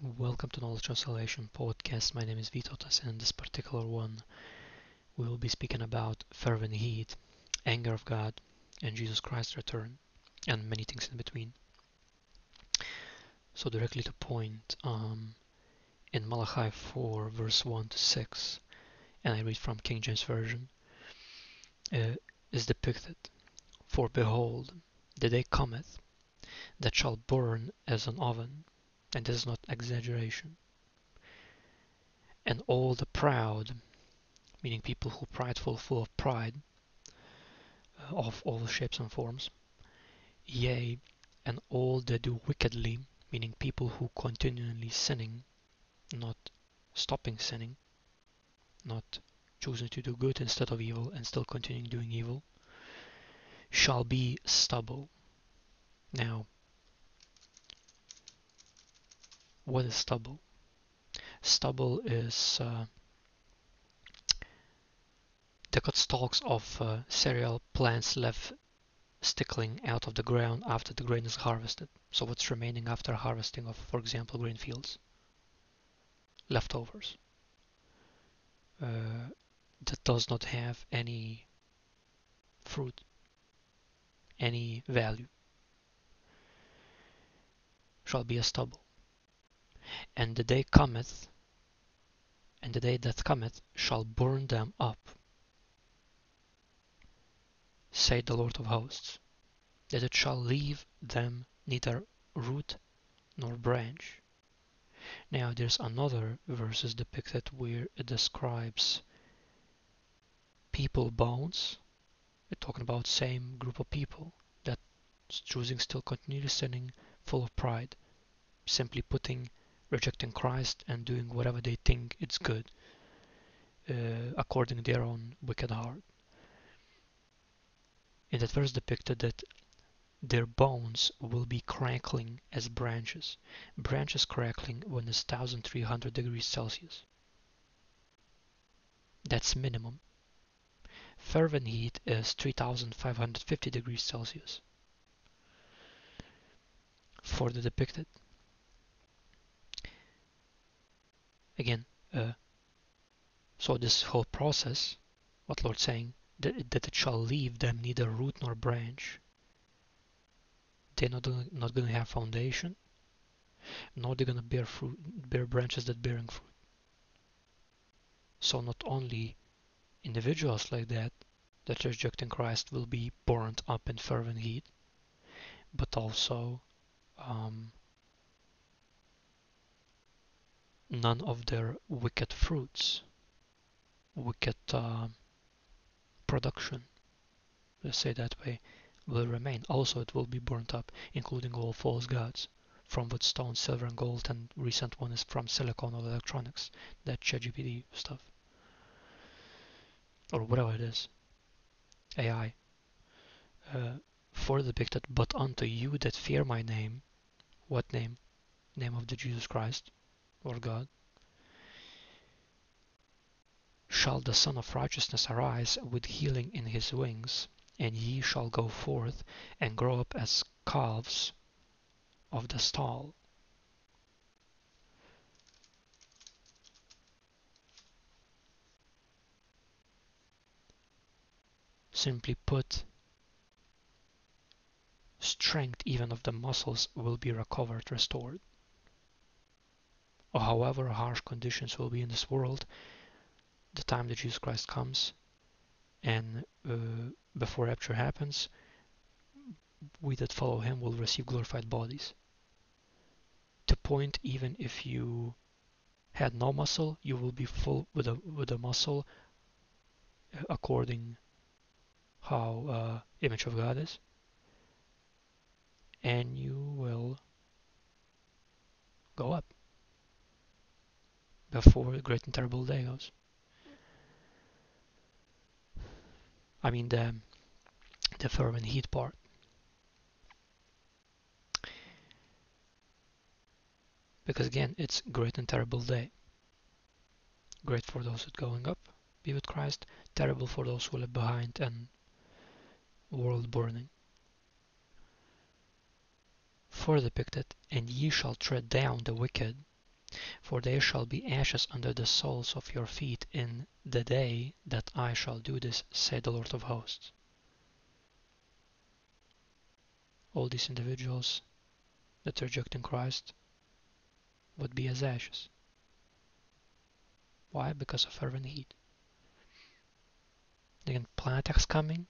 Welcome to Knowledge Translation podcast. My name is Vytautas, and this particular one, we will be speaking about fervent heat, anger of God, and Jesus Christ's return, and many things in between. So, directly to point, um, in Malachi 4, verse 1 to 6, and I read from King James Version, uh, is depicted For behold, the day cometh that shall burn as an oven and this is not exaggeration. And all the proud, meaning people who prideful, full of pride, uh, of all shapes and forms, yea, and all that do wickedly, meaning people who continually sinning, not stopping sinning, not choosing to do good instead of evil and still continuing doing evil, shall be stubble. Now, What is stubble? Stubble is uh, the cut stalks of uh, cereal plants left stickling out of the ground after the grain is harvested. So what's remaining after harvesting of, for example, grain fields? Leftovers. Uh, that does not have any fruit, any value, shall be a stubble. And the day cometh, and the day that cometh shall burn them up, saith the Lord of hosts, that it shall leave them neither root nor branch. Now there's another verses depicted where it describes people bones. We're talking about same group of people that choosing still continually sinning, full of pride, simply putting rejecting Christ and doing whatever they think it's good uh, according to their own wicked heart. In that verse depicted that their bones will be crackling as branches. Branches crackling when it's 1300 degrees Celsius. That's minimum. Fervent heat is 3550 degrees Celsius for the depicted. Again uh, so this whole process what Lord saying that, that it shall leave them neither root nor branch. They're not, not going to have foundation nor they're going to bear fruit bear branches that bearing fruit. So not only individuals like that that rejecting Christ will be burnt up in fervent heat but also um, none of their wicked fruits, wicked uh, production, let's say that way, will remain. Also, it will be burnt up, including all false gods, from wood, stone, silver, and gold, and recent one is from silicon or electronics, that ChatGPT stuff, or whatever it is, AI. Uh, for depicted, but unto you that fear my name, what name? Name of the Jesus Christ, or God, shall the Sun of Righteousness arise with healing in his wings, and ye shall go forth and grow up as calves of the stall. Simply put, strength even of the muscles will be recovered, restored or however harsh conditions will be in this world, the time that Jesus Christ comes and uh, before rapture happens, we that follow him will receive glorified bodies. To point, even if you had no muscle, you will be full with a with a muscle uh, according how uh, image of God is, and you will go up before the Great and Terrible Day goes. I mean the the fervent heat part. Because again, it's great and terrible day. Great for those that going up, be with Christ. Terrible for those who left behind and world burning. For depicted, and ye shall tread down the wicked For there shall be ashes under the soles of your feet in the day that I shall do this, said the Lord of hosts. All these individuals that rejecting Christ would be as ashes. Why? Because of fervent heat. Again, planet X coming,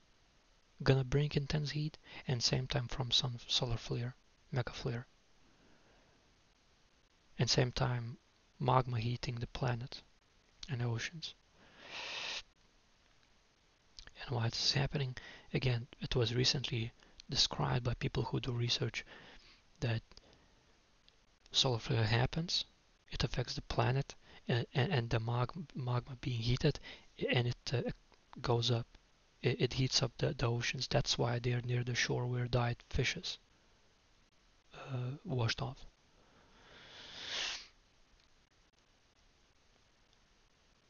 gonna bring intense heat, and same time from some solar flare, mega flare. And same time, magma heating the planet and oceans. And why this is happening? Again, it was recently described by people who do research that solar flare happens, it affects the planet, and, and the magma, magma being heated, and it uh, goes up. It, it, heats up the, the oceans. That's why they're near the shore where died fishes uh, washed off.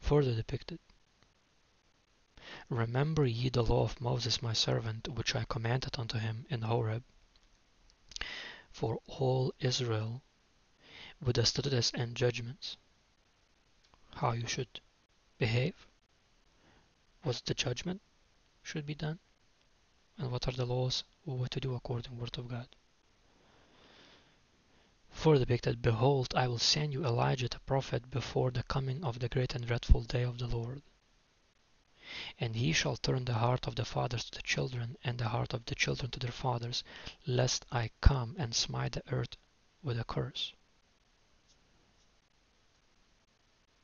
Further depicted. Remember ye the law of Moses my servant, which I commanded unto him in Horeb, for all Israel with the statutes and judgments, how you should behave, what the judgment should be done, and what are the laws, what to do according to the word of God. For the depicted, Behold, I will send you Elijah the prophet before the coming of the great and dreadful day of the Lord. And he shall turn the heart of the fathers to the children, and the heart of the children to their fathers, lest I come and smite the earth with a curse.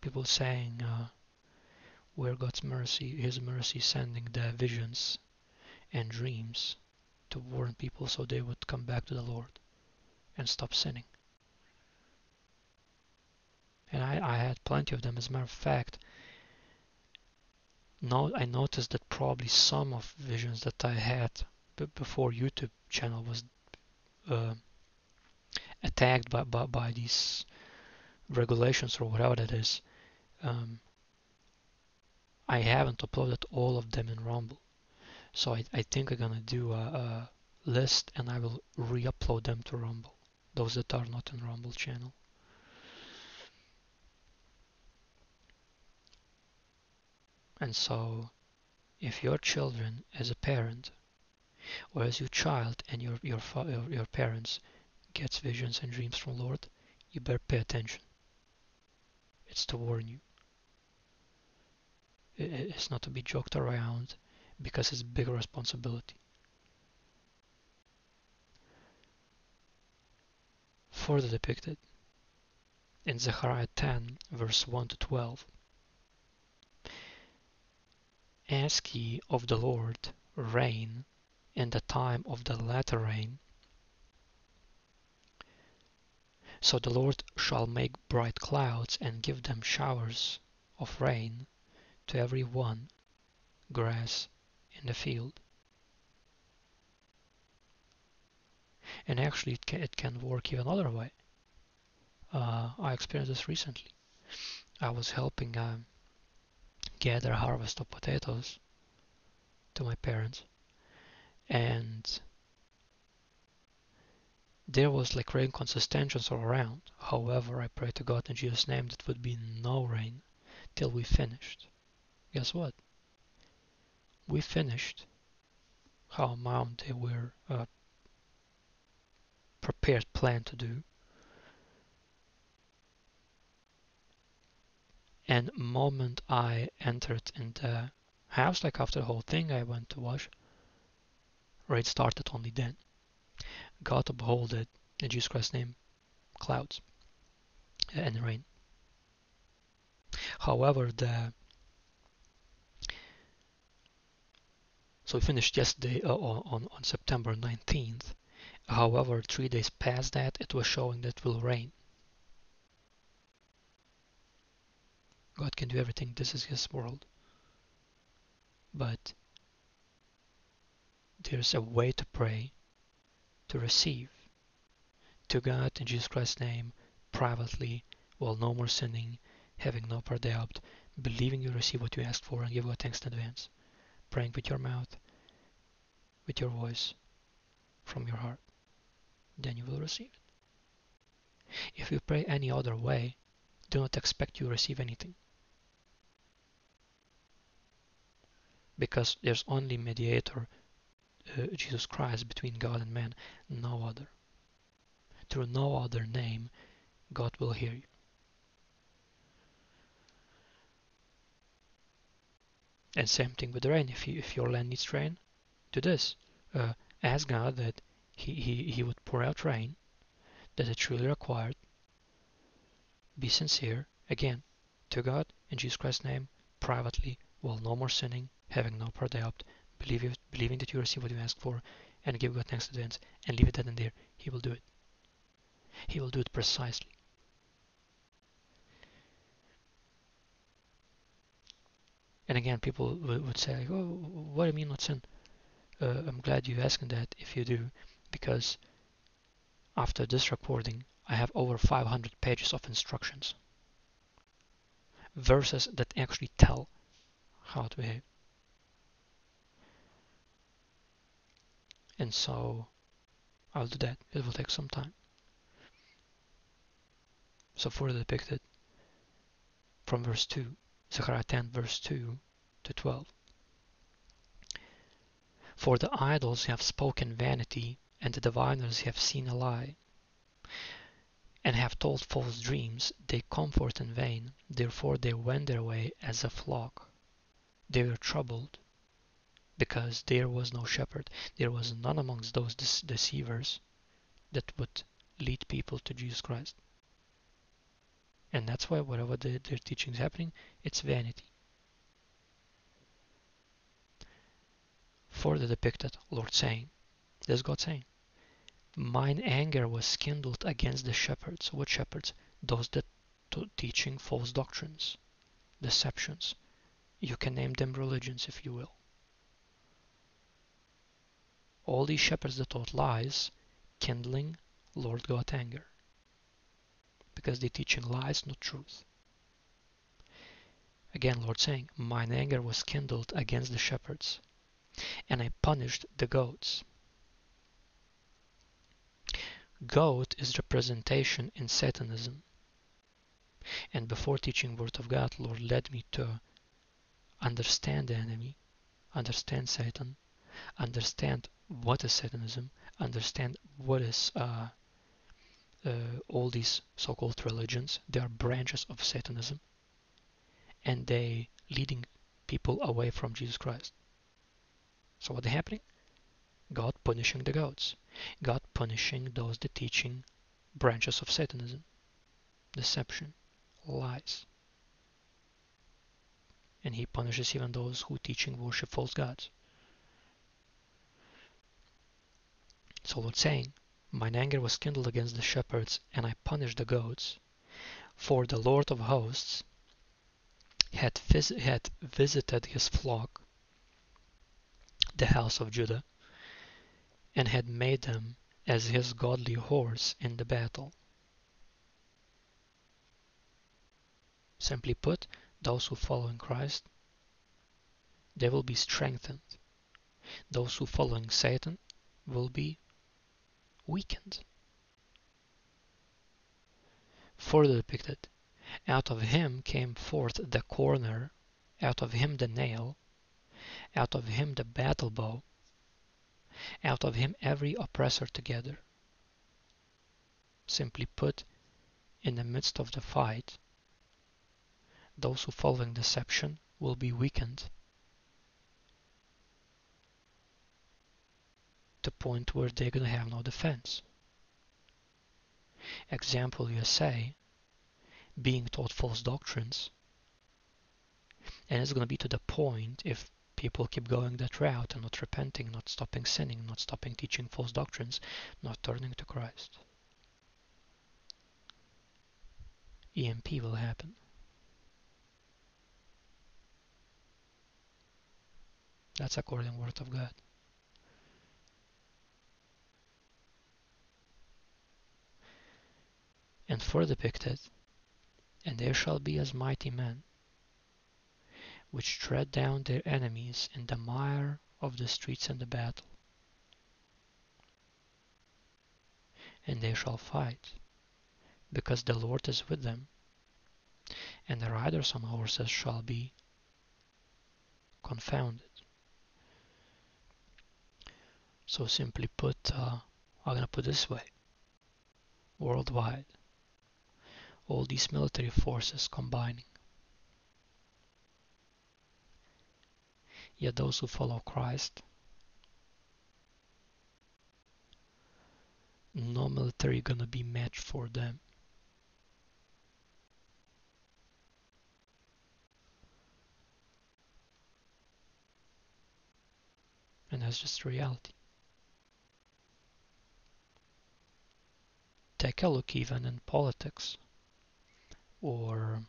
People saying, uh, where God's mercy, His mercy sending the visions and dreams to warn people so they would come back to the Lord and stop sinning. And I, I had plenty of them. As a matter of fact, no, I noticed that probably some of visions that I had before YouTube channel was uh, attacked by, by, by these regulations or whatever that is. Um, I haven't uploaded all of them in Rumble. So I, I think I'm gonna do a, a list and I will re-upload them to Rumble. Those that are not in Rumble channel. And so, if your children, as a parent, or as your child and your your your parents gets visions and dreams from Lord, you better pay attention. It's to warn you. It's not to be joked around because it's big responsibility. Further depicted in Zechariah 10, verse 1 to 12. Ask ye of the Lord rain in the time of the latter rain. So the Lord shall make bright clouds and give them showers of rain to every one grass in the field. And actually, it can, it can work even other way. Uh, I experienced this recently. I was helping um, gather harvest of potatoes to my parents and there was like rain consistentions all around. However, I pray to God in Jesus' name that would be no rain till we finished. Guess what? We finished how amount they were uh, prepared plan to do. And moment I entered in the house, like after the whole thing, I went to wash. Rain started only then. God upholded in Jesus Christ's name clouds and rain. However, the so we finished yesterday uh, on, on September 19th. However, three days past that, it was showing that it will rain. God can do everything. This is His world. But there's a way to pray, to receive to God in Jesus Christ's name, privately, while no more sinning, having no part doubt, believing you receive what you ask for and give God thanks in advance, praying with your mouth, with your voice, from your heart. Then you will receive it. If you pray any other way, do not expect you receive anything. Because there's only mediator, uh, Jesus Christ, between God and man, no other. Through no other name, God will hear you. And same thing with rain. If, you, if your land needs rain, do this. Uh, ask God that he, he, he would pour out rain that is truly required. Be sincere, again, to God in Jesus Christ's name, privately, while no more sinning, having no part thereof, believe believing that you receive what you ask for, and give God thanks to advance, and leave it then and there. He will do it. He will do it precisely. And again, people would say, like, "Oh, what do you mean not sin?" Uh, I'm glad you're asking that. If you do, because after this recording, I have over 500 pages of instructions, verses that actually tell how to behave. And so I'll do that. It will take some time. So further depicted from verse 2, Zechariah 10, verse 2 to 12. For the idols have spoken vanity, and the diviners have seen a lie, and have told false dreams. They comfort in vain, therefore they went their way as a flock. They were troubled, because there was no shepherd. There was none amongst those deceivers that would lead people to Jesus Christ. And that's why whatever the, their teaching is happening, it's vanity. further depicted Lord saying, this God saying, Mine anger was kindled against the shepherds. What shepherds? Those that teaching false doctrines, deceptions. You can name them religions if you will. All these shepherds that taught lies, kindling Lord God anger. Because they're teaching lies, not truth. Again, Lord saying, Mine anger was kindled against the shepherds and I punished the goats. Goat is representation in Satanism. And before teaching Word of God, Lord led me to understand the enemy, understand Satan, understand what is Satanism, understand what is uh, uh, all these so-called religions. They are branches of Satanism, and they leading people away from Jesus Christ. So what's happening? God punishing the goats. God punishing those that teaching branches of Satanism. Deception. Lies. And he punishes even those who teaching worship false gods. So saying, Mine anger was kindled against the shepherds, and I punished the goats. For the Lord of hosts had, vis had visited his flock the house of Judah, and had made them as his godly horse in the battle. Simply put, those who follow in Christ, they will be strengthened. Those who follow in Satan will be weakened. Further depicted, out of him came forth the corner, out of him the nail, out of him the battle bow, out of him every oppressor together. Simply put, in the midst of the fight, those who following deception will be weakened to point where they're going to have no defense. Example USA being taught false doctrines and it's going to be to the point if people keep going that route and not repenting, not stopping sinning, not stopping teaching false doctrines, not turning to Christ. EMP will happen. That's according Word of God. And further depicted, and there shall be as mighty men which tread down their enemies in the mire of the streets and the battle. And they shall fight, because the Lord is with them. And the riders on horses shall be confounded. So simply put, uh, I'm gonna put this way. Worldwide, all these military forces combining. Yet those who follow Christ, no military gonna be match for them. And that's just reality. Take a look even in politics or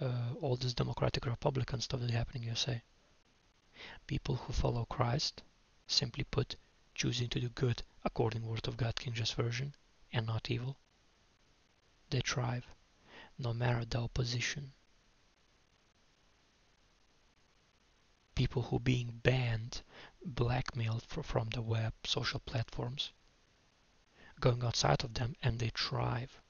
uh, all this democratic republican stuff that's happening in USA. People who follow Christ, simply put, choosing to do good according to Word of God King James Version and not evil, they thrive no matter the opposition. People who being banned, blackmailed from the web, social platforms, going outside of them and they thrive.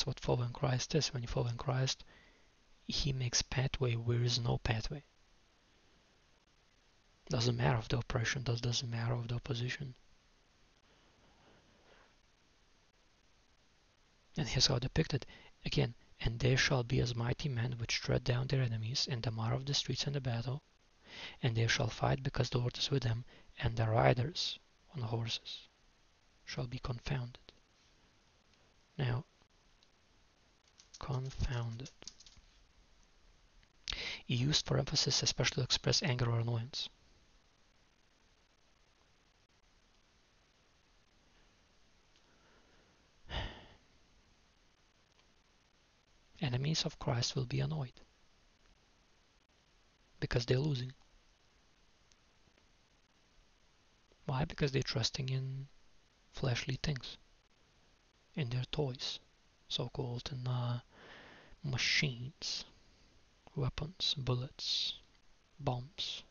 That's what following Christ is. When you follow in Christ, He makes pathway where is no pathway. Doesn't matter of the oppression, does doesn't matter of the opposition. And here's how depicted again, and there shall be as mighty men which tread down their enemies in the mire of the streets and the battle, and they shall fight because the Lord is with them, and the riders on the horses shall be confounded. Now, confounded. Used for emphasis, especially to express anger or annoyance. Enemies of Christ will be annoyed because they're losing. Why? Because they're trusting in fleshly things, in their toys, so-called, and uh, machines, weapons, bullets, bombs.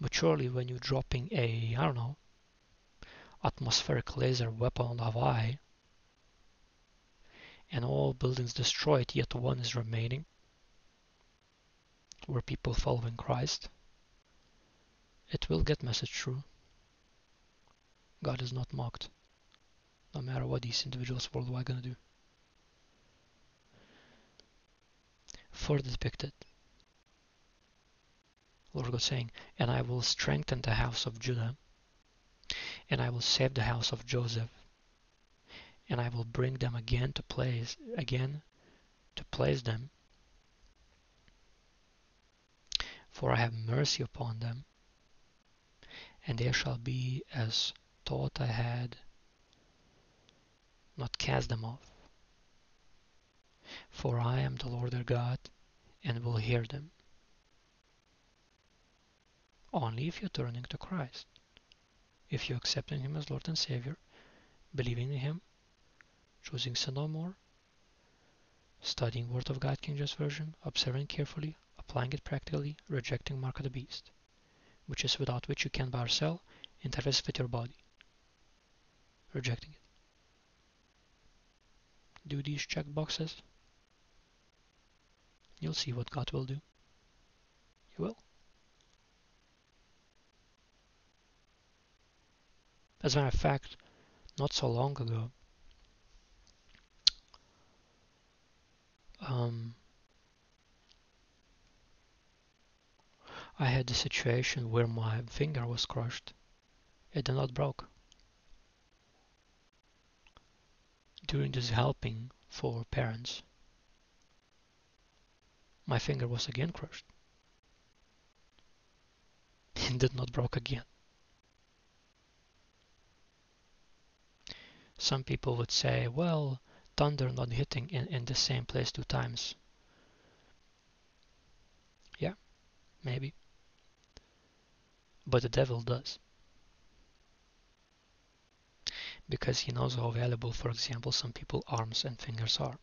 But surely when you're dropping a, I don't know, atmospheric laser weapon on Hawaii and all buildings destroyed yet one is remaining, where people following Christ, it will get message through. God is not mocked, no matter what these individuals worldwide gonna do. Further depicted, Lord God saying, And I will strengthen the house of Judah, and I will save the house of Joseph, and I will bring them again to place again to place them. For I have mercy upon them, and they shall be as thought I had not cast them off. For I am the Lord their God, and will hear them. Only if you're turning to Christ. If you're accepting Him as Lord and Savior, believing in Him, choosing sin no more, studying Word of God King James Version, observing carefully, applying it practically, rejecting mark of the beast, which is without which you can buy or sell, interface with your body rejecting it. Do these check boxes. You'll see what God will do. He will. As a matter of fact, not so long ago, um, I had a situation where my finger was crushed. It did not broke. During this helping for parents, my finger was again crushed and did not broke again. Some people would say, well, thunder not hitting in, in the same place two times. Yeah, maybe. But the devil does because he knows how valuable, for example, some people arms and fingers are.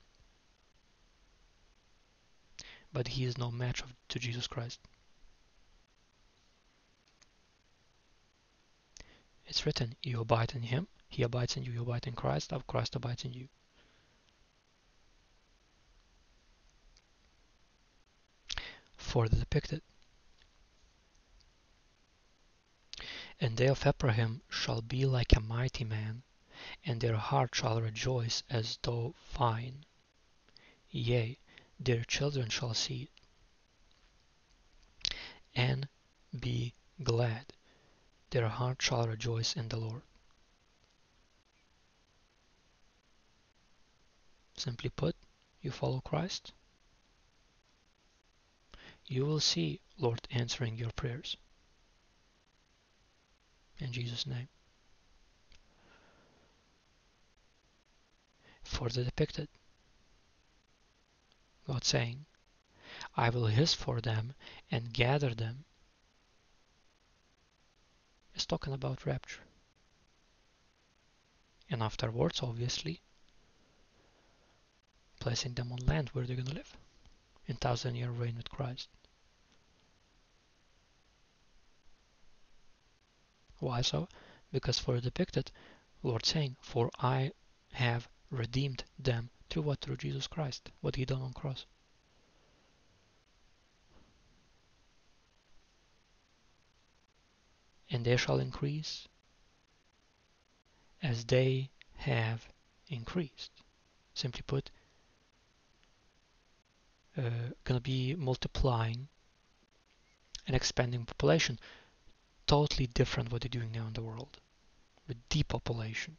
but he is no match of, to Jesus Christ. It's written, You abide in him, he abides in you, you abide in Christ, of Christ abides in you. For the depicted. And they of Abraham shall be like a mighty man, and their heart shall rejoice as though vine. Yea, their children shall see it, and be glad. Their heart shall rejoice in the Lord. Simply put, you follow Christ, you will see Lord answering your prayers. In Jesus' name. For the depicted, God saying, I will hiss for them and gather them, is talking about rapture. And afterwards, obviously, placing them on land where they're going to live in thousand year reign with Christ. Why so? Because for the depicted, Lord saying, For I have redeemed them through what? Through Jesus Christ, what he done on cross. And they shall increase as they have increased. Simply put, uh, gonna be multiplying and expanding population totally different what they're doing now in the world with depopulation.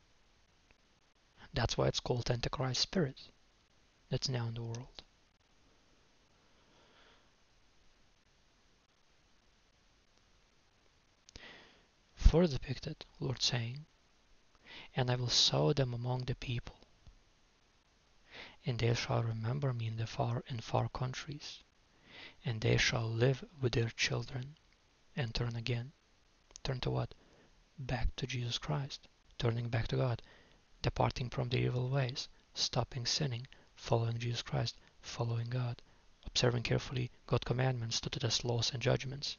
That's why it's called Antichrist spirit that's now in the world. Further depicted, Lord saying, And I will sow them among the people, and they shall remember me in the far in far countries, and they shall live with their children and turn again. Turn to what? Back to Jesus Christ, turning back to God, departing from the evil ways, stopping sinning, following Jesus Christ, following God, observing carefully God's commandments to test laws and judgments,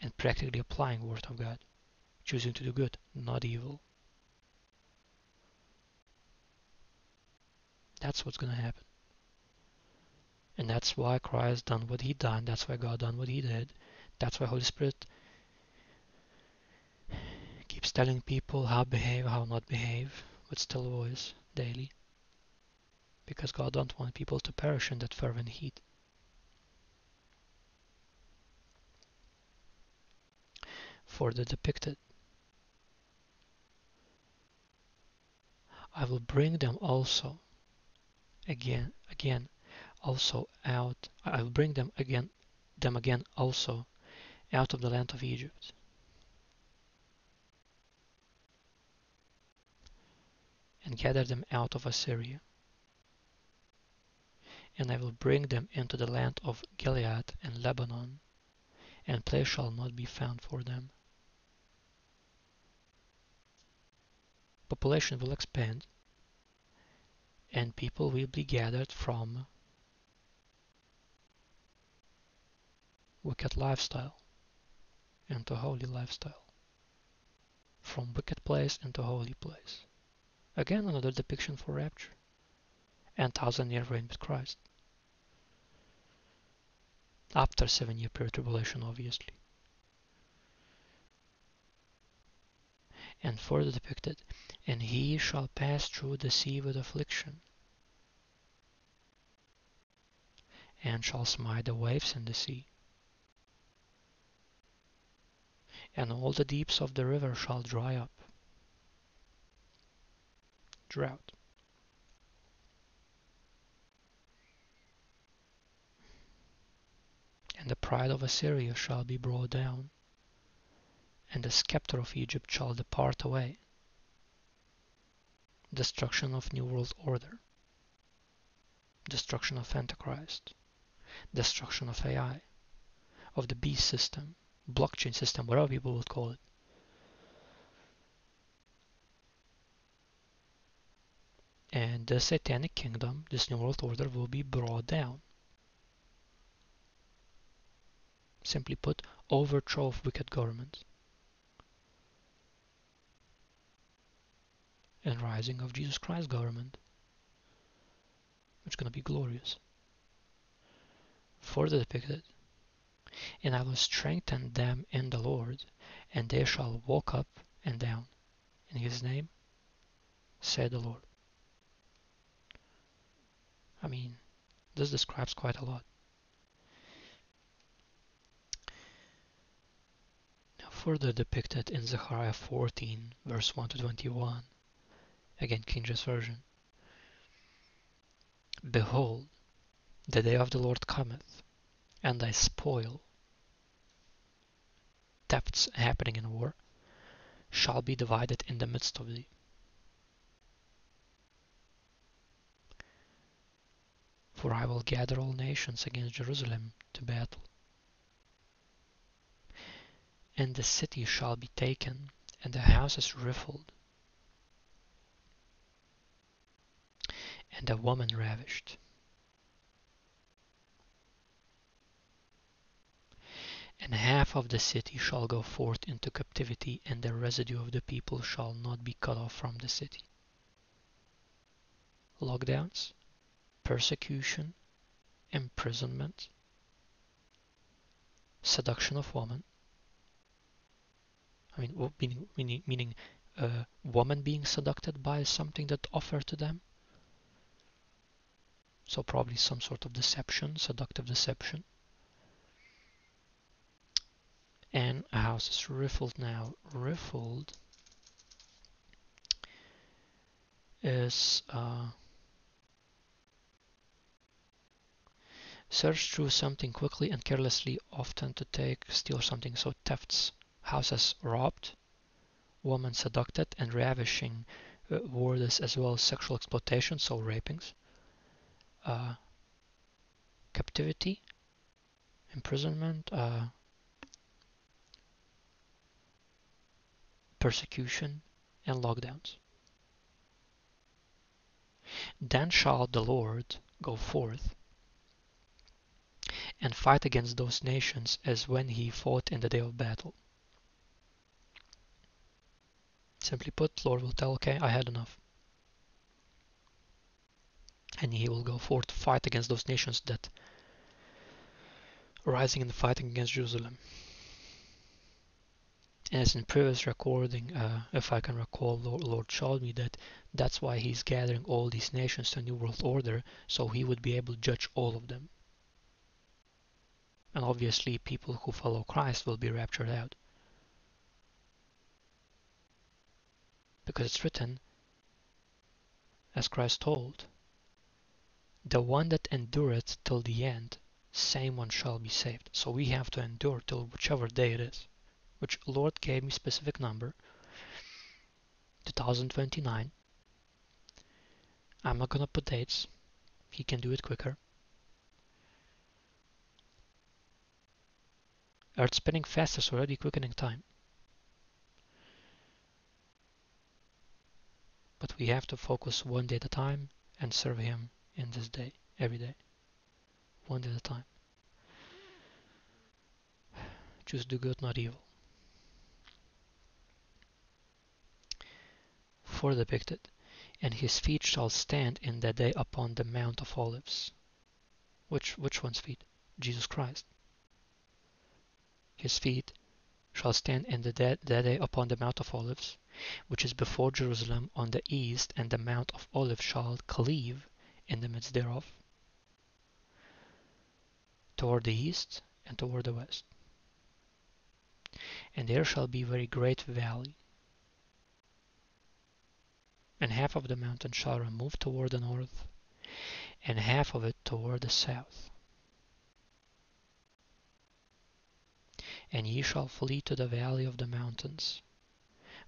and practically applying Word of God, choosing to do good, not evil. That's what's going to happen. And that's why Christ done what he done. That's why God done what he did. That's why Holy Spirit keeps telling people how behave, how not behave, with still voice daily. Because God don't want people to perish in that fervent heat. For the depicted, I will bring them also again, again, also out. I will bring them again, them again also out of the land of Egypt and gather them out of Assyria. And I will bring them into the land of Gilead and Lebanon, and place shall not be found for them. Population will expand, and people will be gathered from wicked lifestyle into holy lifestyle, from wicked place into holy place. Again, another depiction for rapture and thousand year reign with Christ. After seven year period tribulation, obviously. And further depicted, and he shall pass through the sea with affliction, and shall smite the waves in the sea. And all the deeps of the river shall dry up drought. And the pride of Assyria shall be brought down, and the scepter of Egypt shall depart away. Destruction of New World Order, destruction of Antichrist, destruction of AI, of the beast system, blockchain system, whatever people would call it. And the satanic kingdom, this new world order, will be brought down. Simply put, overthrow of wicked government. And rising of Jesus Christ's government. Which is going to be glorious. Further depicted. And I will strengthen them in the Lord, and they shall walk up and down in his name, said the Lord. Mean, this describes quite a lot. Now further depicted in Zechariah 14, verse 1 to 21, again King James Version. Behold, the day of the Lord cometh, and thy spoil, thefts happening in war, shall be divided in the midst of thee. For I will gather all nations against Jerusalem to battle. And the city shall be taken, and the houses rifled, and the woman ravished. And half of the city shall go forth into captivity, and the residue of the people shall not be cut off from the city. Lockdowns persecution, imprisonment, seduction of woman. I mean, meaning, meaning, a woman being seduced by something that offered to them. So probably some sort of deception, seductive deception. And a house is riffled now. Riffled is uh, Search through something quickly and carelessly, often to take, steal something. So thefts, houses robbed, women seduced and ravishing uh, as well as sexual exploitation, so rapings, uh, captivity, imprisonment, uh, persecution, and lockdowns. Then shall the Lord go forth and fight against those nations as when he fought in the day of battle. Simply put, Lord will tell, okay, I had enough. And he will go forth to fight against those nations that rising and fighting against Jerusalem. As in previous recording, uh, if I can recall, Lord, Lord showed me that that's why he's gathering all these nations to a new world order, so he would be able to judge all of them. And obviously, people who follow Christ will be raptured out. Because it's written, as Christ told, the one that endureth till the end, same one shall be saved. So we have to endure till whichever day it is, which Lord gave me specific number, 2029. I'm not gonna put dates. He can do it quicker. Earth spinning fast is already quickening time. But we have to focus one day at a time and serve Him in this day, every day. One day at a time. Choose do good, not evil. For depicted, and his feet shall stand in that day upon the Mount of Olives. Which which one's feet? Jesus Christ his feet shall stand in the that day upon the Mount of Olives, which is before Jerusalem on the east, and the Mount of Olives shall cleave in the midst thereof, toward the east and toward the west. And there shall be very great valley, and half of the mountain shall remove toward the north, and half of it toward the south. And ye shall flee to the valley of the mountains.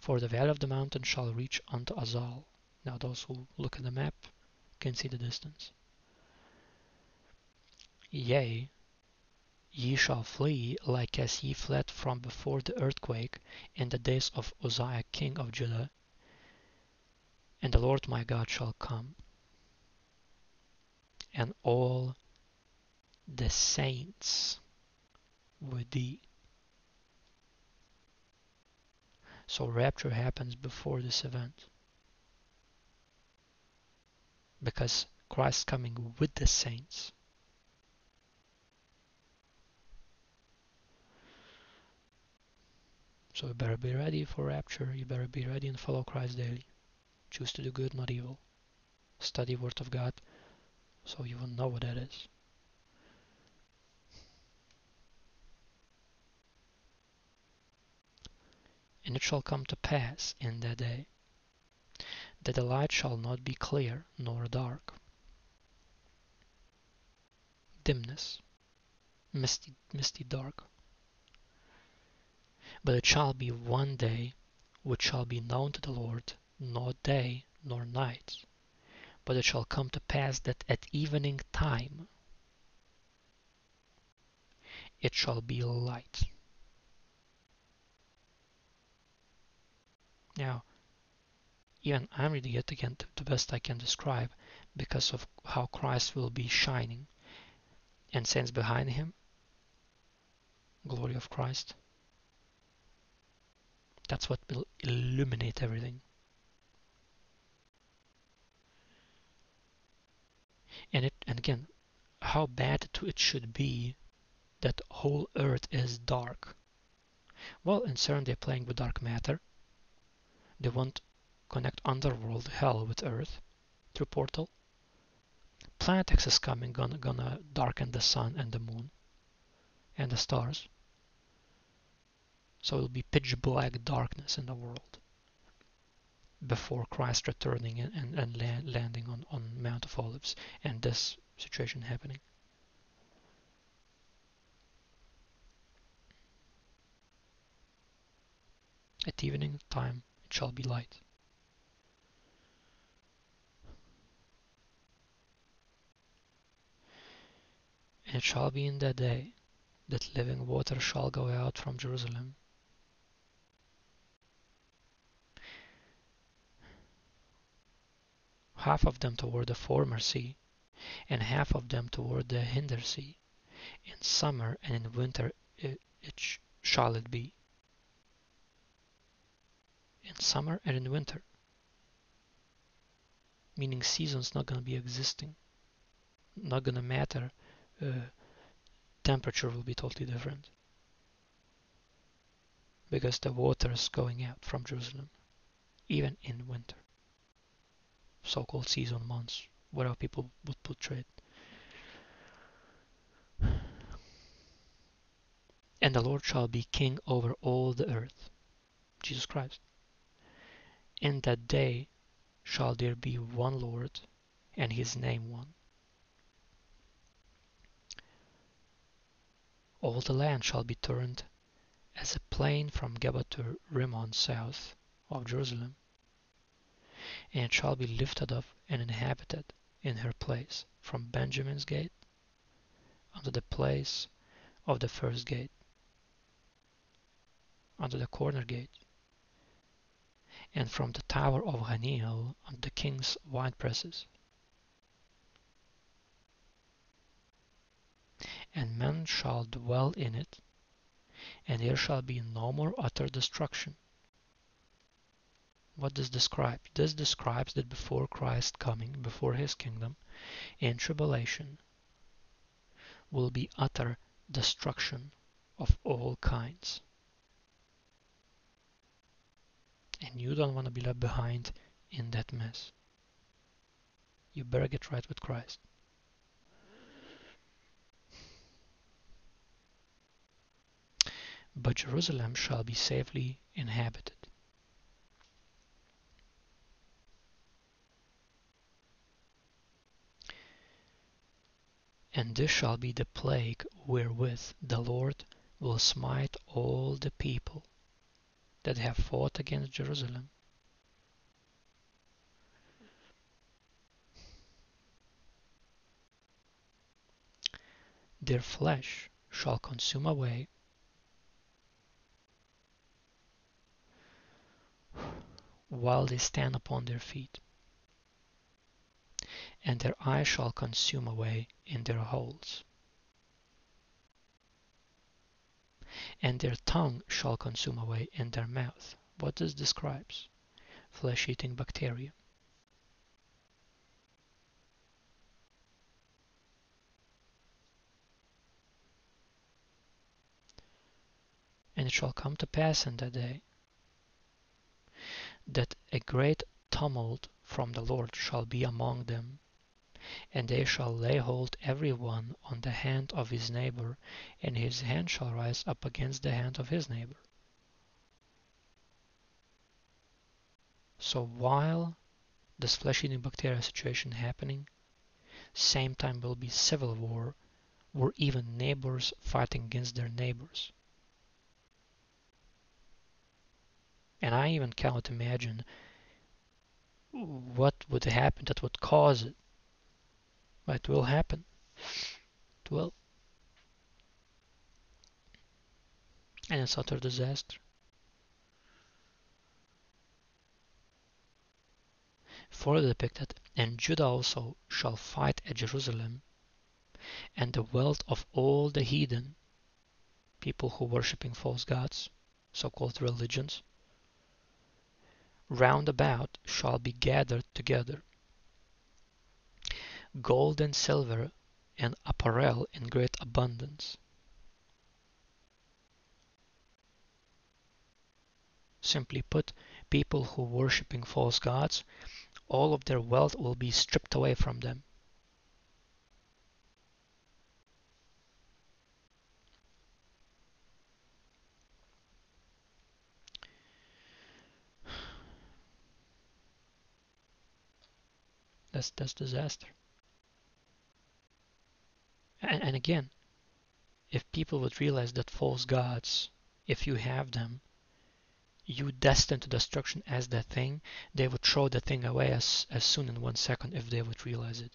For the valley of the mountain shall reach unto Azal. Now those who look at the map can see the distance. Yea, ye shall flee like as ye fled from before the earthquake in the days of Uzziah king of Judah, and the Lord my God shall come, and all the saints with thee. So rapture happens before this event. Because Christ coming with the saints. So you better be ready for rapture. You better be ready and follow Christ daily. Choose to do good, not evil. Study Word of God so you will know what that is. And it shall come to pass in that day that the light shall not be clear nor dark. Dimness, misty, misty dark. But it shall be one day which shall be known to the Lord, not day nor night. But it shall come to pass that at evening time it shall be light. Now, even I'm reading it again the best I can describe because of how Christ will be shining and saints behind him. Glory of Christ. That's what will illuminate everything. And it and again, how bad it should be that whole earth is dark. Well, in CERN they're playing with dark matter they want connect underworld hell with Earth through portal. Planet X is coming, gonna, gonna darken the sun and the moon and the stars. So it'll be pitch black darkness in the world before Christ returning and, and, and land, landing on, on Mount of Olives and this situation happening. At evening time, shall be light. And it shall be in that day that living water shall go out from Jerusalem. Half of them toward the former sea, and half of them toward the hinder sea. In summer and in winter it, it sh shall it be in summer and in winter. Meaning seasons not going to be existing. Not going to matter. Uh, temperature will be totally different. Because the water is going out from Jerusalem. Even in winter. So-called season months. Whatever people would portray it. And the Lord shall be king over all the earth. Jesus Christ. In that day shall there be one Lord, and his name one. All the land shall be turned as a plain from Geba to Rimmon south of Jerusalem, and shall be lifted up and inhabited in her place from Benjamin's gate unto the place of the first gate, unto the corner gate, and from the tower of Hananeel on the king's winepresses. And men shall dwell in it, and there shall be no more utter destruction. What does describe? This describes that before Christ coming, before his kingdom, in tribulation, will be utter destruction of all kinds. And you don't want to be left behind in that mess. You better get right with Christ. But Jerusalem shall be safely inhabited. And this shall be the plague wherewith the Lord will smite all the people that have fought against Jerusalem. Their flesh shall consume away while they stand upon their feet, and their eyes shall consume away in their holes. And their tongue shall consume away in their mouth. What this describes? Flesh-eating bacteria. And it shall come to pass in that day that a great tumult from the Lord shall be among them, and they shall lay hold every one on the hand of his neighbor, and his hand shall rise up against the hand of his neighbor. So while this flesh-eating bacteria situation happening, same time will be civil war, where even neighbors fighting against their neighbors. And I even cannot imagine what would happen that would cause it. But it will happen. It will. And it's utter disaster. Further depicted, and Judah also shall fight at Jerusalem, and the wealth of all the heathen, people who worshipping false gods, so-called religions, round about shall be gathered together. Gold and silver and apparel in great abundance. Simply put, people who worshipping false gods, all of their wealth will be stripped away from them. That's that's disaster. And, again, if people would realize that false gods, if you have them, you destined to destruction as that thing, they would throw the thing away as, as soon in one second if they would realize it.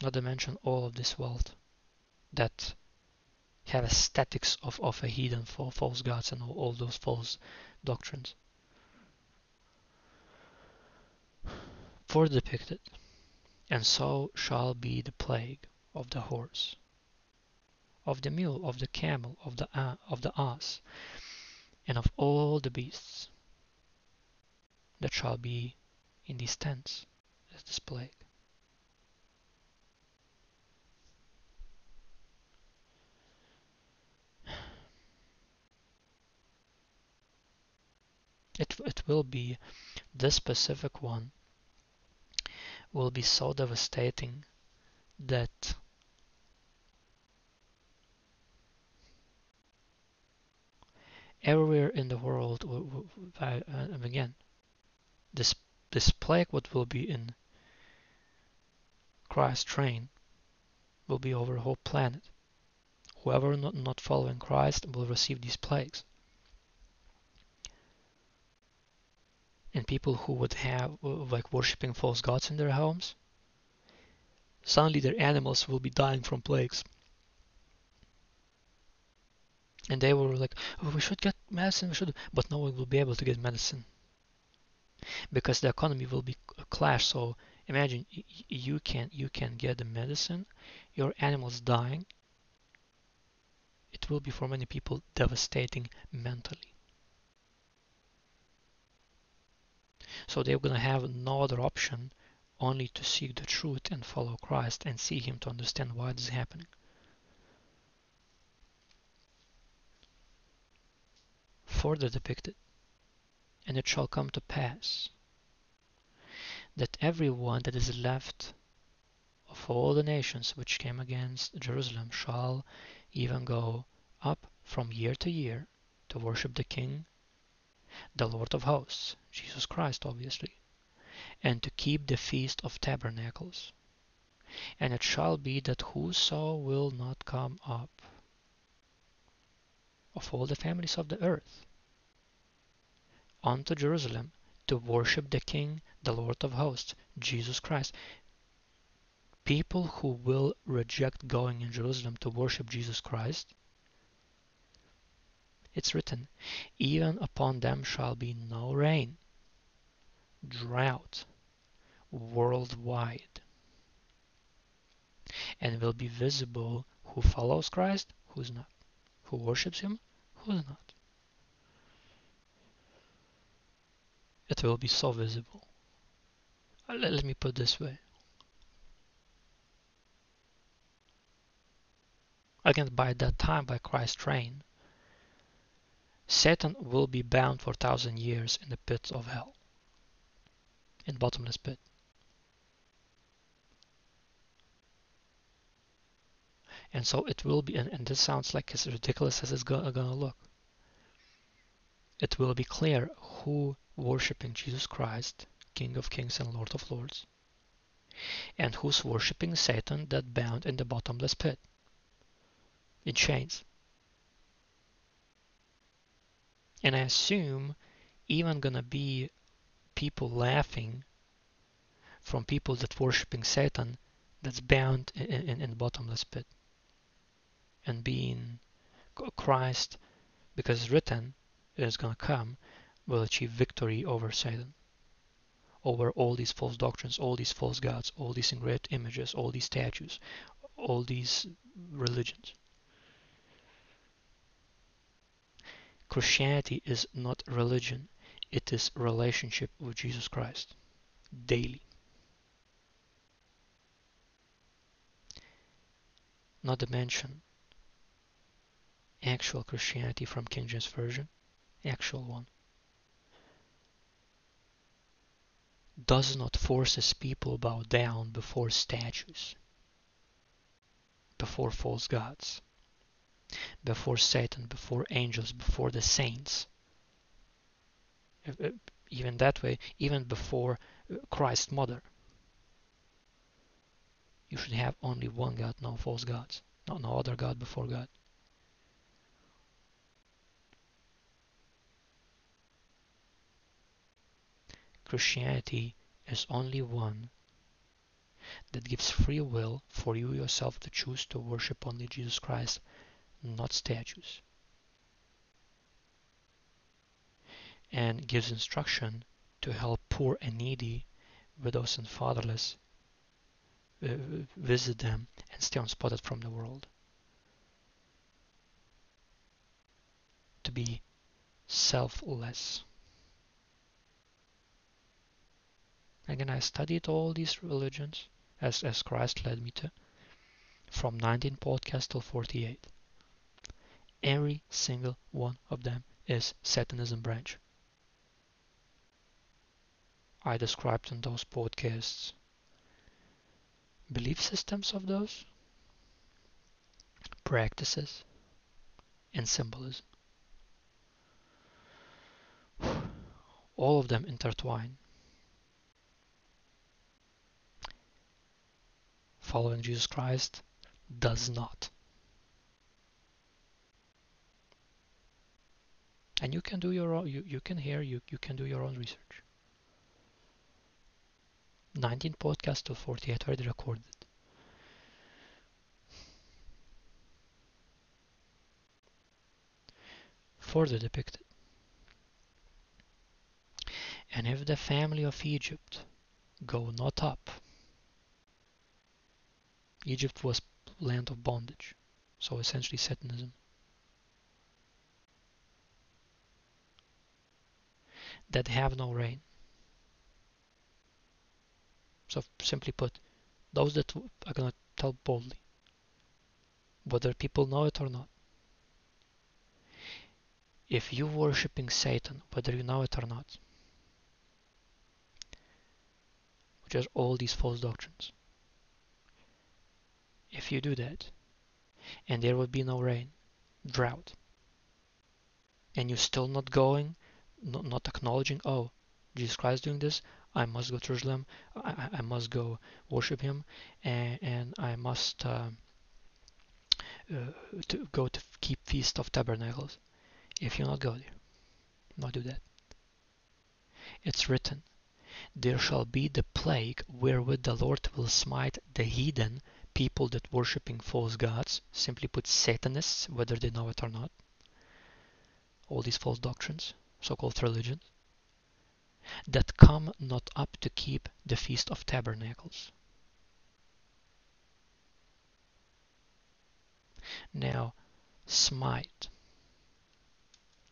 Not to mention all of this wealth that have aesthetics of, of a heathen for false gods and all, all those false doctrines. for depicted, and so shall be the plague of the horse, of the mule, of the camel, of the uh, of the ass, and of all the beasts that shall be in these tents as this plague. It, it will be this specific one will be so devastating that everywhere in the world, uh, and again, this this plague what will be in Christ's train will be over the whole planet. Whoever not, not following Christ will receive these plagues. And people who would have uh, like worshipping false gods in their homes, suddenly their animals will be dying from plagues. And they were like, oh, we should get medicine, we should, but no one will be able to get medicine because the economy will be a clash. So imagine you can you can get the medicine, your animals dying. It will be for many people devastating mentally. So they're going to have no other option only to seek the truth and follow Christ and see Him to understand why this is happening. Further depicted, and it shall come to pass that every one that is left of all the nations which came against Jerusalem shall even go up from year to year to worship the King the Lord of hosts, Jesus Christ, obviously, and to keep the Feast of Tabernacles. And it shall be that whoso will not come up of all the families of the earth unto Jerusalem to worship the King, the Lord of hosts, Jesus Christ. People who will reject going in Jerusalem to worship Jesus Christ it's written, Even upon them shall be no rain, drought worldwide, and will be visible who follows Christ, who's not. who worships him, who's not. It will be so visible. Uh, let me put this way. Again, by that time, by Christ's reign, Satan will be bound for thousand years in the pit of hell, in bottomless pit. And so it will be, and, and this sounds like as ridiculous as it's gonna, look. It will be clear who worshipping Jesus Christ, King of Kings and Lord of Lords, and who's worshipping Satan that bound in the bottomless pit in chains. And I assume even gonna be people laughing from people that worshipping Satan that's bound in, in, in bottomless pit. And being Christ because it's written it is gonna come will achieve victory over Satan. Over all these false doctrines all these false gods all these engraved images all these statues all these religions Christianity is not religion, it is relationship with Jesus Christ daily. Not to mention actual Christianity from King James Version, actual one, does not force his people bow down before statues, before false gods before Satan, before angels, before the saints. Even that way, even before uh, Christ's mother. You should have only one God, no false gods, no, no other God before God. Christianity is only one that gives free will for you yourself to choose to worship only Jesus Christ not statues. And gives instruction to help poor and needy, widows and fatherless, uh, visit them and stay unspotted from the world. To be selfless. Again, I studied all these religions as, as Christ led me to from 19 podcast till 48. Every single one of them is Satanism branch. I described in those podcasts belief systems of those, practices, and symbolism. All of them intertwine. Following Jesus Christ does not. And you can do your own you, you can hear you, you can do your own research. 19 podcasts to 48 already recorded. Further depicted. And if the family of Egypt go not up Egypt was land of bondage. So essentially Satanism that have no rain. So simply put, those that are going to tell boldly, whether people know it or not. If you worshipping Satan, whether you know it or not, which is all these false doctrines, if you do that, and there would be no rain, drought, and you're still not going not, not acknowledging, oh, Jesus Christ doing this, I must go to Jerusalem, I, I must go worship Him, and, and I must uh, uh, to go to keep Feast of Tabernacles. If you not go there, not do that. It's written, there shall be the plague wherewith the Lord will smite the heathen people that worshipping false gods, simply put Satanists, whether they know it or not. All these false doctrines so-called religion, that come not up to keep the Feast of Tabernacles. Now, smite.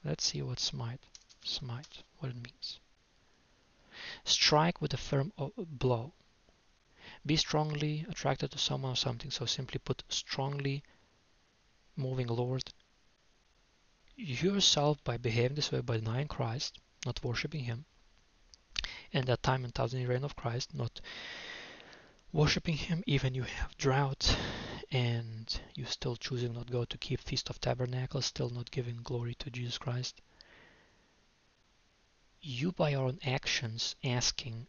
Let's see what smite, smite, what it means. Strike with a firm blow. Be strongly attracted to someone or something. So simply put, strongly moving Lord. Yourself by behaving this way, by denying Christ, not worshipping Him, and that time and thousand year reign of Christ, not worshipping Him, even you have drought, and you still choosing not go to keep Feast of Tabernacles, still not giving glory to Jesus Christ. You by your own actions asking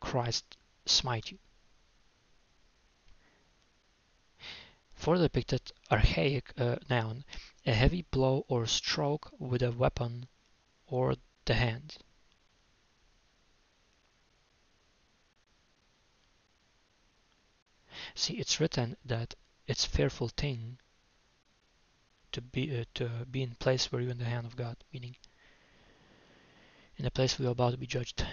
Christ smite you. For the depicted archaic uh, noun, a heavy blow or stroke with a weapon or the hand. See, it's written that it's fearful thing to be uh, to be in place where you're in the hand of God, meaning in a place where you're about to be judged.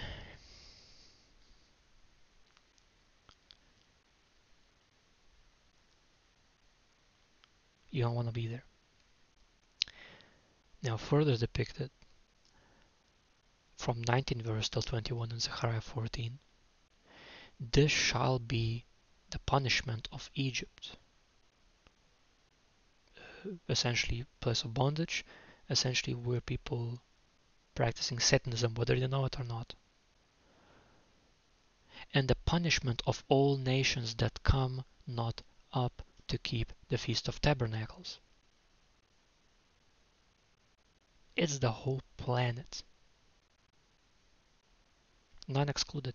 You don't want to be there. Now further depicted from 19 verse till 21 in Zechariah 14, this shall be the punishment of Egypt. Uh, essentially, place of bondage, essentially where people practicing Satanism, whether they know it or not. And the punishment of all nations that come not up to keep the Feast of Tabernacles. It's the whole planet. None excluded.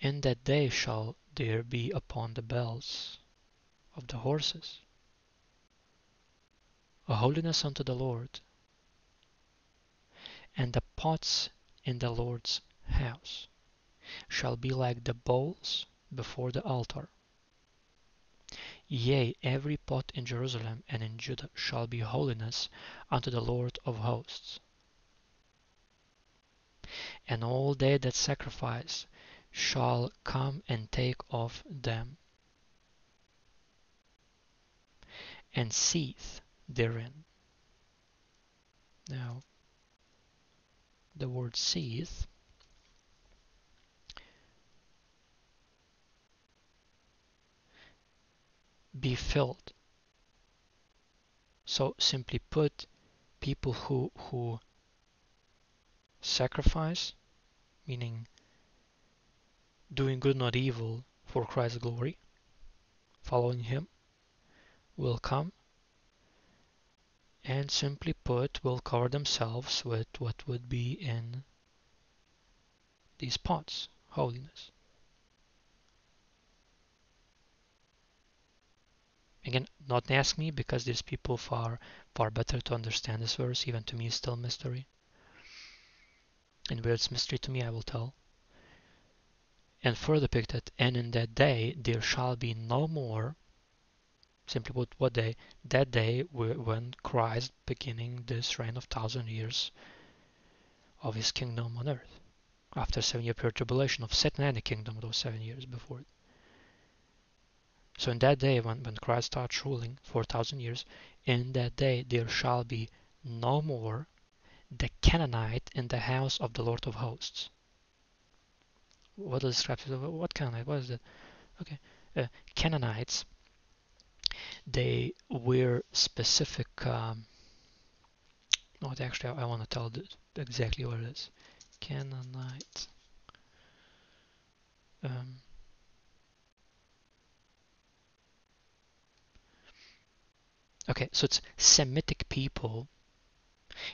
In that day shall there be upon the bells of the horses a holiness unto the Lord, and the pots in the Lord's house shall be like the bowls before the altar. Yea, every pot in Jerusalem and in Judah shall be holiness unto the Lord of hosts. And all they that sacrifice shall come and take of them, and seethe therein. Now, the word seethe be filled. So simply put, people who who sacrifice, meaning doing good not evil for Christ's glory, following him, will come and simply put will cover themselves with what would be in these pots, holiness. Again, not ask me because these people far far better to understand this verse, even to me is still mystery. And where it's mystery to me I will tell and further picked depicted, and in that day there shall be no more, simply put, what day? That day when Christ beginning this reign of thousand years of his kingdom on earth. After seven year period tribulation of Satan and the kingdom those seven years before it. So in that day when, when Christ starts ruling for thousand years, in that day there shall be no more the Canaanite in the house of the Lord of hosts what is scripture? What Canaanite? What is that? Okay, uh, Canaanites. They were specific. Um, no, actually, I, I want to tell exactly what it is. Canaanite. Um, okay, so it's Semitic people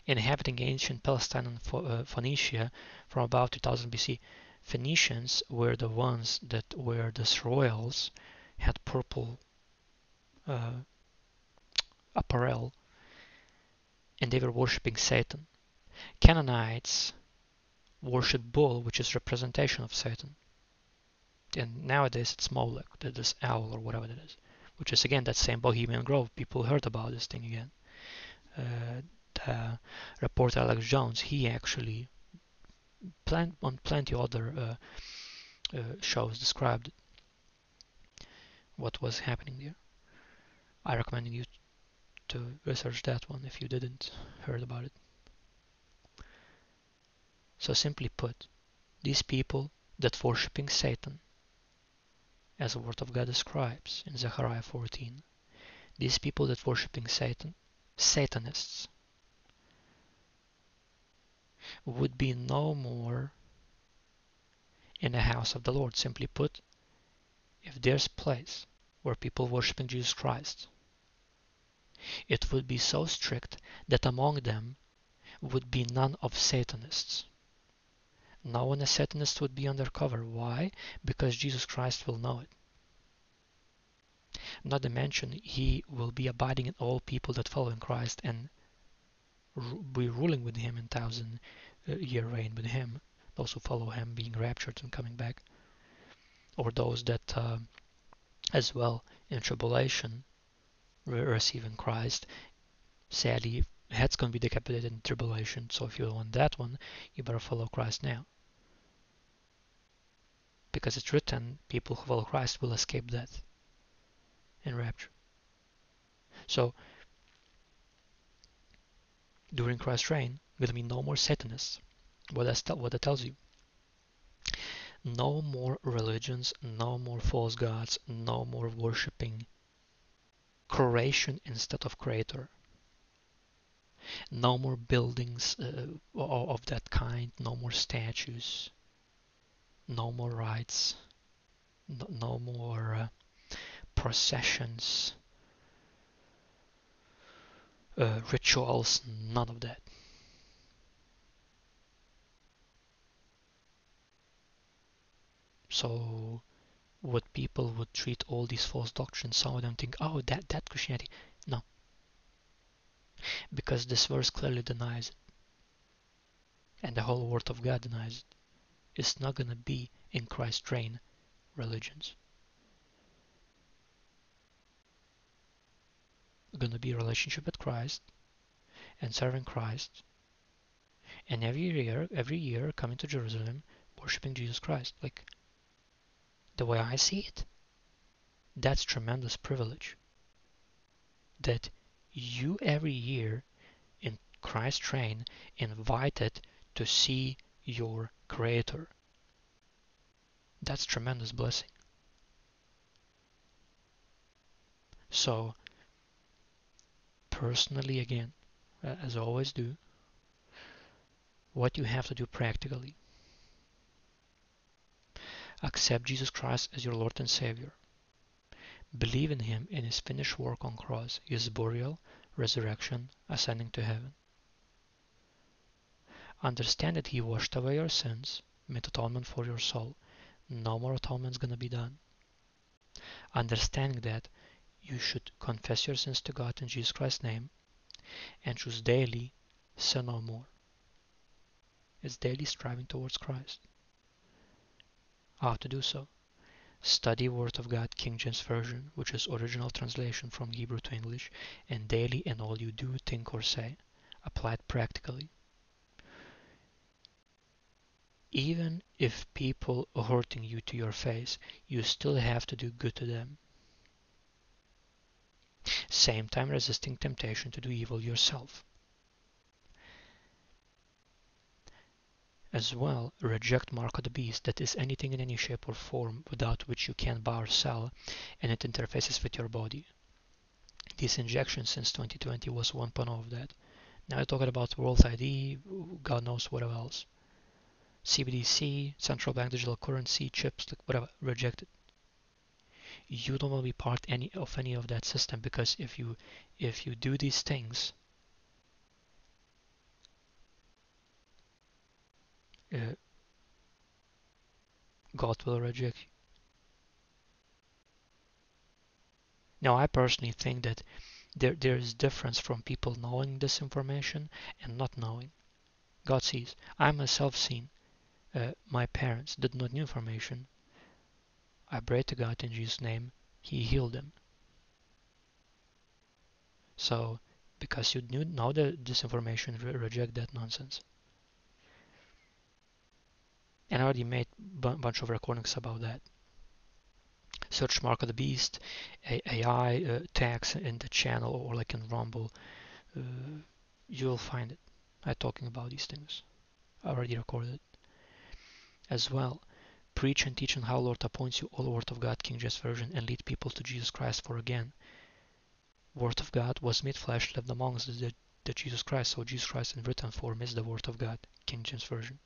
inhabiting ancient Palestine and uh, Phoenicia from about 2000 BC. Phoenicians were the ones that were the royals had purple uh, apparel and they were worshipping Satan. Canaanites worship bull, which is representation of Satan. And nowadays it's Molech, this owl or whatever it is, which is again that same Bohemian Grove. People heard about this thing again. Uh, the reporter Alex Jones, he actually plen on plenty other uh, uh, shows described what was happening there. I recommend you to research that one if you didn't heard about it. So simply put, these people that worshipping Satan, as the word of God describes in Zechariah 14, these people that worshipping Satan, Satanists, would be no more in the house of the Lord. Simply put, if there's place where people worshiping Jesus Christ, it would be so strict that among them would be none of Satanists. No one a Satanist would be undercover. Why? Because Jesus Christ will know it. Not to mention, he will be abiding in all people that follow in Christ and be ruling with him in thousand uh, year reign with him. Those who follow him being raptured and coming back, or those that uh, as well in tribulation receiving Christ. Sadly, head's to be decapitated in tribulation. So if you want that one, you better follow Christ now. Because it's written, people who follow Christ will escape death in rapture. So during Christ's reign, will be no more Satanists. What that, what that tells you. No more religions, no more false gods, no more worshipping creation instead of creator. No more buildings uh, of that kind, no more statues, no more rites, no, more uh, processions, uh, rituals, none of that. So what people would treat all these false doctrines. Some of them think, oh, that, that Christianity. No. Because this verse clearly denies it. And the whole Word of God denies it. It's not going to be in Christ's reign religions. Going to be a relationship with Christ and serving Christ. And every year, every year coming to Jerusalem, worshiping Jesus Christ. Like the way I see it, that's tremendous privilege. That you every year in Christ train invited to see your creator. That's tremendous blessing. So personally again, as I always do, what you have to do practically Accept Jesus Christ as your Lord and Savior. Believe in Him in His finished work on cross, His burial, resurrection, ascending to heaven. Understand that He washed away your sins, made atonement for your soul. No more atonement is going to be done. Understanding that you should confess your sins to God in Jesus Christ's name and choose daily sin no more. It's daily striving towards Christ how to do so. Study Word of God King James Version, which is original translation from Hebrew to English, and daily in all you do, think, or say. Apply it practically. Even if people are hurting you to your face, you still have to do good to them. Same time resisting temptation to do evil yourself. As well, reject mark of the beast, that is anything in any shape or form without which you can buy or sell and it interfaces with your body. This injection since 2020 was 1.0 of that. Now you're talking about World ID, God knows what else. CBDC, central bank digital currency, chips, whatever, rejected. You don't want to be part any of any of that system because if you if you do these things, uh, God will reject you. Now, I personally think that there there is difference from people knowing this information and not knowing. God sees. I myself seen. Uh, my parents did not know information. I prayed to God in Jesus' name. He healed them. So, because you knew know the, this information, re reject that nonsense. and I already made a bunch of recordings about that. Search Mark of the Beast, AI uh, tags in the channel or like in Rumble. Uh, you'll find it. I'm talking about these things. I already recorded as well. Preach and teach on how Lord appoints you all Word of God, King James Version, and lead people to Jesus Christ for again. Word of God was made flesh, lived among us, the, the Jesus Christ. So Jesus Christ in written form is the Word of God, King James Version.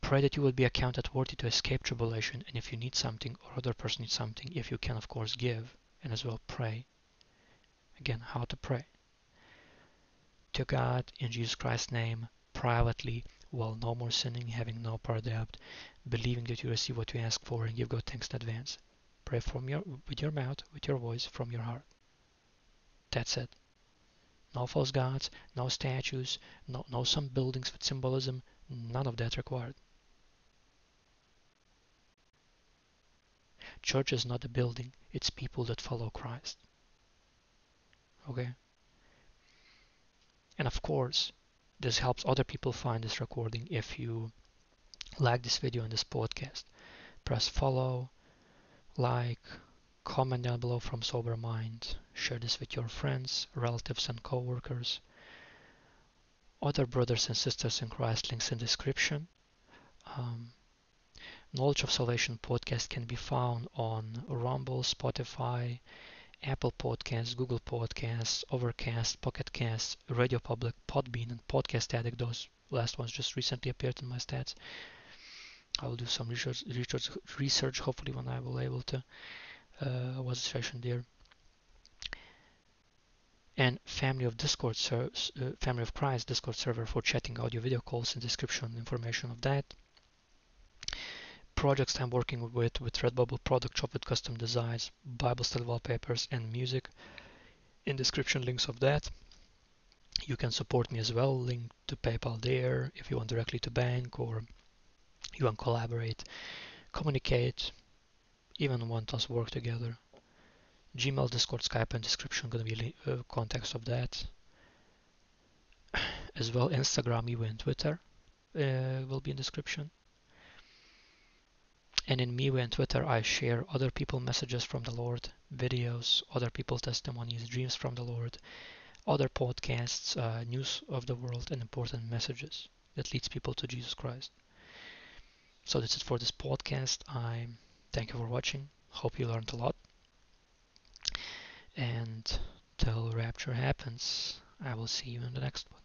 Pray that you will be accounted worthy to escape tribulation, and if you need something or other person needs something, if you can, of course, give, and as well pray. Again, how to pray. To God, in Jesus Christ's name, privately, while no more sinning, having no part debt, believing that you receive what you ask for, and give God thanks in advance. Pray from your with your mouth, with your voice, from your heart. That's it. No false gods, no statues, no, no some buildings with symbolism, none of that required. Church is not a building, it's people that follow Christ. Okay? And of course, this helps other people find this recording if you like this video and this podcast. Press follow, like, comment down below from Sober Mind, share this with your friends, relatives, and co-workers. Other brothers and sisters in Christ links in description. Um, Knowledge of Salvation podcast can be found on Rumble, Spotify, Apple Podcasts, Google Podcasts, Overcast, Pocket Casts, Radio Public, Podbean, and Podcast Addict. Those last ones just recently appeared in my stats. I will do some research, research, research hopefully when I will able to. Uh, was a session there. And Family of Discord, uh, Family of Christ Discord server for chatting, audio, video calls, and description information of that projects I'm working with with Redbubble product shop with custom designs, Bible style wallpapers, and music. In description links of that. You can support me as well. Link to PayPal there if you want directly to bank or you want collaborate, communicate, even want us work together. Gmail, Discord, Skype, and description gonna be uh, context of that. As well, Instagram, even Twitter uh, will be in description. And in MeWe and Twitter, I share other people messages from the Lord, videos, other people testimonies, dreams from the Lord, other podcasts, uh, news of the world, and important messages that leads people to Jesus Christ. So that's it for this podcast. I thank you for watching. Hope you learned a lot. And till rapture happens, I will see you in the next one.